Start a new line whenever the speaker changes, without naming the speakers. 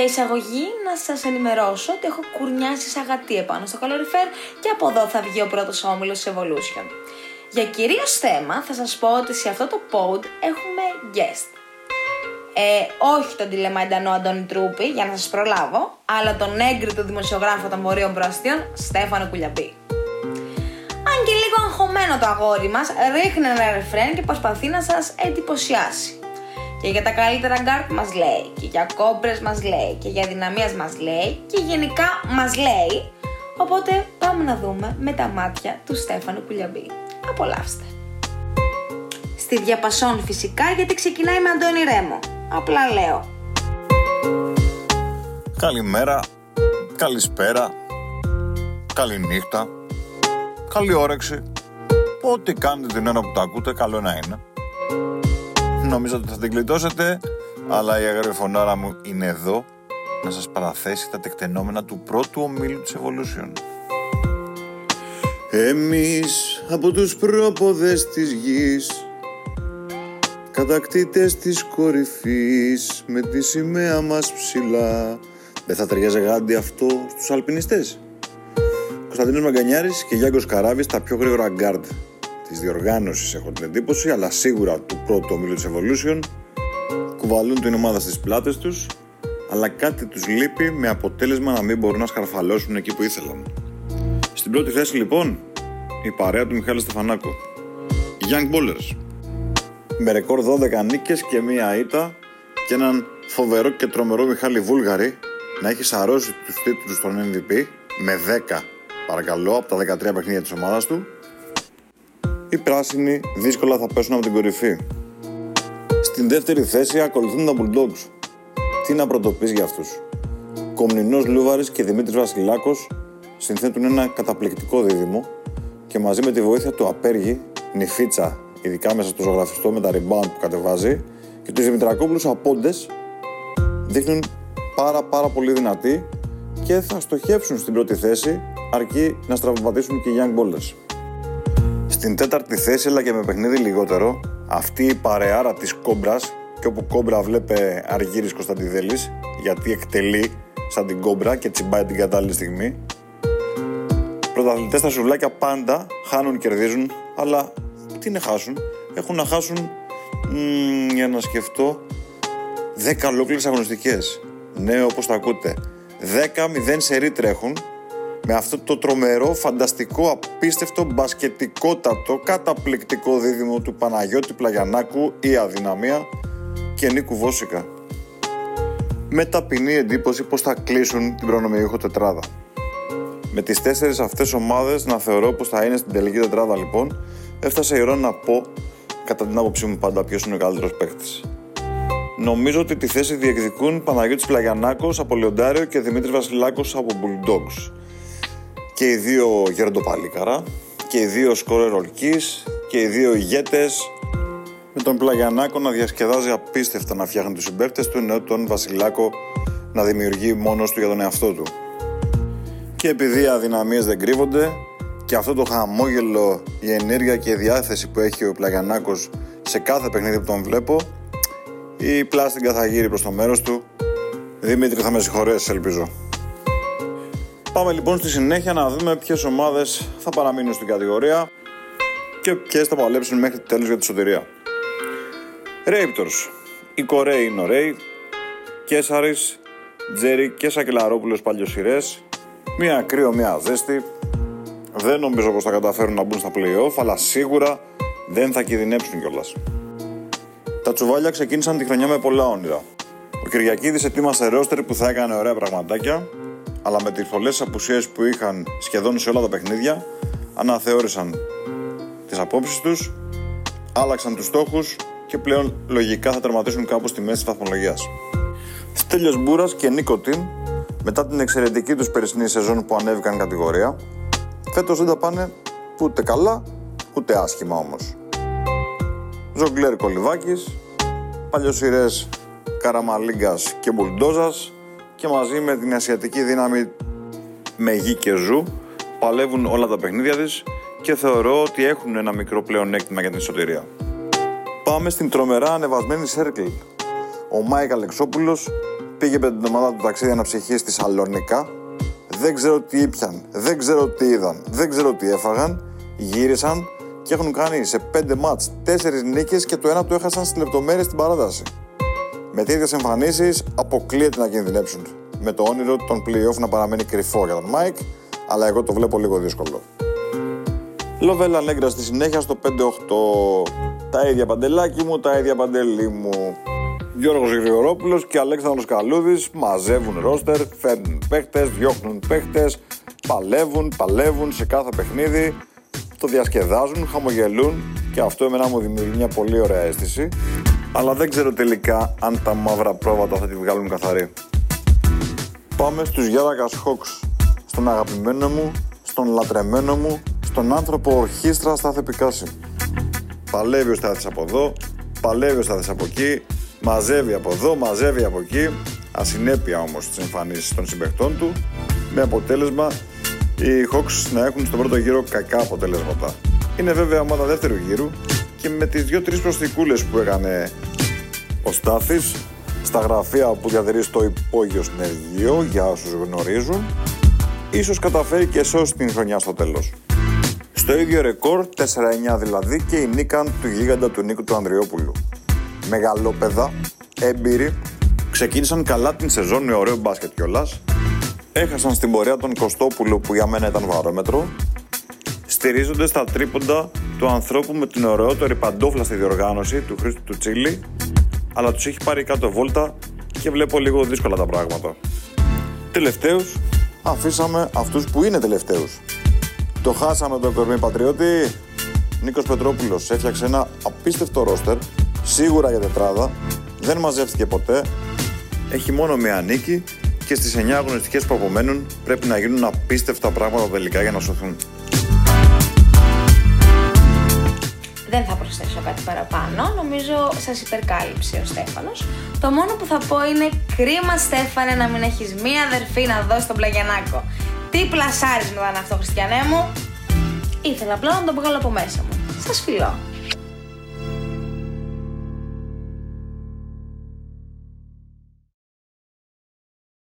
τέτοια εισαγωγή να σας ενημερώσω ότι έχω κουρνιάσει σαγατή επάνω στο καλοριφέρ και από εδώ θα βγει ο πρώτος όμιλος της Evolution. Για κυρίως θέμα θα σας πω ότι σε αυτό το pod έχουμε guest. Ε, όχι τον τηλεμαϊντανό Αντώνη Τρούπη, για να σας προλάβω, αλλά τον έγκριτο δημοσιογράφο των Βορείων Προαστίων, Στέφανο Κουλιαμπή. Αν και λίγο αγχωμένο το αγόρι μας, ρίχνει ένα ρεφρέν και προσπαθεί να σας εντυπωσιάσει. Και για τα καλύτερα γκαρντ μας λέει, και για κόμπρες μας λέει, και για δυναμίας μας λέει, και γενικά μας λέει. Οπότε πάμε να δούμε με τα μάτια του Στέφανου Κουλιαμπή. Απολαύστε. Στη διαπασόν φυσικά γιατί ξεκινάει με Αντώνη Ρέμο. Απλά λέω.
Καλημέρα, καλησπέρα, καληνύχτα, καλή όρεξη. Ό,τι κάνετε την ώρα που το ακούτε, καλό να είναι. Νομίζω ότι θα την κλειτώσετε, αλλά η αγάπη φωνάρα μου είναι εδώ να σας παραθέσει τα τεκτενόμενα του πρώτου ομίλου της Evolution. Εμείς από τους πρόποδες της γης Κατακτήτες της κορυφής Με τη σημαία μας ψηλά Δεν θα ταιριάζει γάντι αυτό στους αλπινιστές Κωνσταντίνος Μαγκανιάρης και Γιάνγκος Καράβης τα πιο γρήγορα γκάρντ της διοργάνωσης έχω την εντύπωση αλλά σίγουρα του πρώτου ομίλου της Evolution κουβαλούν την ομάδα στις πλάτες τους αλλά κάτι τους λείπει με αποτέλεσμα να μην μπορούν να σκαρφαλώσουν εκεί που ήθελαν. Στην πρώτη θέση λοιπόν η παρέα του Μιχάλη Στεφανάκου. Young Ballers. Με ρεκόρ 12 νίκες και μία ήττα και έναν φοβερό και τρομερό Μιχάλη Βούλγαρη να έχει σαρώσει τους τίτλους των MVP με 10 παρακαλώ από τα 13 παιχνίδια της ομάδας του οι πράσινοι δύσκολα θα πέσουν από την κορυφή. Στην δεύτερη θέση ακολουθούν τα Bulldogs. Τι να πρωτοποιείς για αυτούς. Κομνηνός Λούβαρης και Δημήτρης Βασιλάκος συνθέτουν ένα καταπληκτικό δίδυμο και μαζί με τη βοήθεια του Απέργη, Νιφίτσα, ειδικά μέσα στο ζωγραφιστό με τα rebound που κατεβάζει, και του Δημητρακόπουλους Απόντες, δείχνουν πάρα πάρα πολύ δυνατοί και θα στοχεύσουν στην πρώτη θέση αρκεί να στραβοπατήσουν και οι Young Bowlers. Στην τέταρτη θέση, αλλά και με παιχνίδι λιγότερο, αυτή η παρεάρα της κόμπρας και όπου κόμπρα βλέπε Αργύρης Κωνσταντιδέλης γιατί εκτελεί σαν την κόμπρα και τσιμπάει την κατάλληλη στιγμή πρωταθλητές στα σουβλάκια πάντα χάνουν, κερδίζουν, αλλά τι να χάσουν; Έχουν να χάσουν, μ, για να σκεφτώ, 10 ολόκληρες αγωνιστικές. Ναι, όπως τα ακούτε. 10-0 σε τρέχουν με αυτό το τρομερό, φανταστικό, απίστευτο, μπασκετικότατο, καταπληκτικό δίδυμο του Παναγιώτη Πλαγιανάκου ή αδυναμία και Νίκου Βόσικα. Με ταπεινή εντύπωση πως θα κλείσουν την προνομιούχο τετράδα. Με τις τέσσερις αυτές ομάδες να θεωρώ πως θα είναι στην τελική τετράδα λοιπόν, έφτασε η ώρα να πω κατά την άποψή μου πάντα ποιος είναι ο καλύτερος παίκτης. Νομίζω ότι τη θέση διεκδικούν Παναγιώτης Πλαγιανάκος από Λιοντάριο και Δημήτρης Βασιλάκος από Bulldogs. Και οι δύο γεροντοπαλίκαρα και οι δύο σκόρερ ορκής και οι δύο ηγέτες. Με τον Πλαγιανάκο να διασκεδάζει απίστευτα να φτιάχνει τους συμπαίκτες του ενώ τον Βασιλάκο να δημιουργεί μόνος του για τον εαυτό του. Και επειδή οι αδυναμίες δεν κρύβονται και αυτό το χαμόγελο, η ενέργεια και η διάθεση που έχει ο Πλαγιανάκος σε κάθε παιχνίδι που τον βλέπω η πλάστιγκα θα γύρει προς το μέρος του. Δημήτρη θα με συγχωρέσεις ελπίζω Πάμε λοιπόν στη συνέχεια να δούμε ποιες ομάδες θα παραμείνουν στην κατηγορία και ποιες θα παλέψουν μέχρι το τέλος για τη σωτηρία. Raptors. Οι Κορέοι είναι ωραίοι. Κέσαρης, Τζέρι και Σακελαρόπουλος παλιοσυρές Μία κρύο, μία ζέστη. Δεν νομίζω πως θα καταφέρουν να μπουν στα play-off, αλλά σίγουρα δεν θα κινδυνεύσουν κιόλας. Τα τσουβάλια ξεκίνησαν τη χρονιά με πολλά όνειρα. Ο Κυριακίδης ετοίμασε ρόστερ που θα έκανε ωραία πραγματάκια, αλλά με τις πολλές απουσίες που είχαν σχεδόν σε όλα τα παιχνίδια, αναθεώρησαν τις απόψεις τους, άλλαξαν τους στόχους και πλέον λογικά θα τερματίσουν κάπου στη μέση της βαθμολογίας. Στέλιος Μπούρας και Νίκο Τιν μετά την εξαιρετική τους περσινή σεζόν που ανέβηκαν κατηγορία, φέτος δεν τα πάνε ούτε καλά, ούτε άσχημα όμως. Ζογκλέρ Κολυβάκης, παλιοσυρές Καραμαλίγκας και Μπουλντόζας και μαζί με την ασιατική δύναμη Μεγή και Ζου παλεύουν όλα τα παιχνίδια της και θεωρώ ότι έχουν ένα μικρό πλέον έκτημα για την εσωτερία. Πάμε στην τρομερά ανεβασμένη Σέρκλ. Ο Μάικ Αλεξόπουλος πήγε με την ομάδα του ταξίδι αναψυχής στη Σαλονικά. Δεν ξέρω τι ήπιαν, δεν ξέρω τι είδαν, δεν ξέρω τι έφαγαν. Γύρισαν και έχουν κάνει σε 5 μάτς 4 νίκες και το ένα το έχασαν στις λεπτομέρειες στην παράταση. Με τέτοιες εμφανίσεις αποκλείεται να κινδυνεύσουν. Με το όνειρο των playoff να παραμένει κρυφό για τον Μάικ, αλλά εγώ το βλέπω λίγο δύσκολο. Λοβέλα Νέγκρα στη συνέχεια στο 5-8. Τα ίδια Παντελάκη μου, τα ίδια Παντελή μου. Γιώργος Γρηγορόπουλος και Αλέξανδρος Καλούδης μαζεύουν ρόστερ, φέρνουν παίχτες, διώχνουν παίχτες, παλεύουν, παλεύουν σε κάθε παιχνίδι, το διασκεδάζουν, χαμογελούν και αυτό εμένα μου δημιουργεί μια πολύ ωραία αίσθηση. Αλλά δεν ξέρω τελικά αν τα μαύρα πρόβατα θα τη βγάλουν καθαρή. Πάμε στους Γιάρακας Χόξ, στον αγαπημένο μου, στον λατρεμένο μου, στον άνθρωπο ορχήστρα στα Θεπικάση. Παλεύει ο Στάθης από εδώ, παλεύει ο Στάθης από εκεί, μαζεύει από εδώ, μαζεύει από εκεί, ασυνέπεια όμως τις εμφανίσεις των συμπαιχτών του, με αποτέλεσμα οι Hawks να έχουν στον πρώτο γύρο κακά αποτελέσματα. Είναι βέβαια ομάδα δεύτερου γύρου και με τις δύο-τρεις προσθήκουλες που έκανε ο Στάθης στα γραφεία που διατηρεί στο υπόγειο συνεργείο για όσους γνωρίζουν ίσως καταφέρει και σώσει την χρονιά στο τέλος. Στο ίδιο ρεκόρ 4-9 δηλαδή και η νίκαν του γίγαντα του Νίκου του Ανδριόπουλου. Μεγαλόπαιδα, έμπειροι, ξεκίνησαν καλά την σεζόν με ωραίο μπάσκετ κιόλας. Έχασαν στην πορεία τον Κωστόπουλο που για μένα ήταν βαρόμετρο. Στηρίζονται στα τρίποντα του ανθρώπου με την ωραιότερη παντόφλα στη διοργάνωση του Χρήστου του Τσίλι, αλλά τους έχει πάρει κάτω βόλτα και βλέπω λίγο δύσκολα τα πράγματα. Τελευταίους αφήσαμε αυτούς που είναι τελευταίους. Το χάσαμε τον κορμί πατριώτη. Νίκος Πετρόπουλος έφτιαξε ένα απίστευτο ρόστερ, σίγουρα για τετράδα, δεν μαζεύτηκε ποτέ, έχει μόνο μία νίκη και στις 9 αγωνιστικές που απομένουν πρέπει να γίνουν απίστευτα πράγματα τελικά για να σωθούν.
Δεν θα προσθέσω κάτι παραπάνω. Νομίζω σας υπερκάλυψε ο Στέφανος. Το μόνο που θα πω είναι κρίμα, Στέφανε, να μην έχεις μία αδερφή να δώσεις τον πλαγιανάκο. Τι πλασάρισμα ήταν αυτό, Χριστιανέ μου. Ήθελα απλά να το βγάλω από μέσα μου. Σας φιλώ.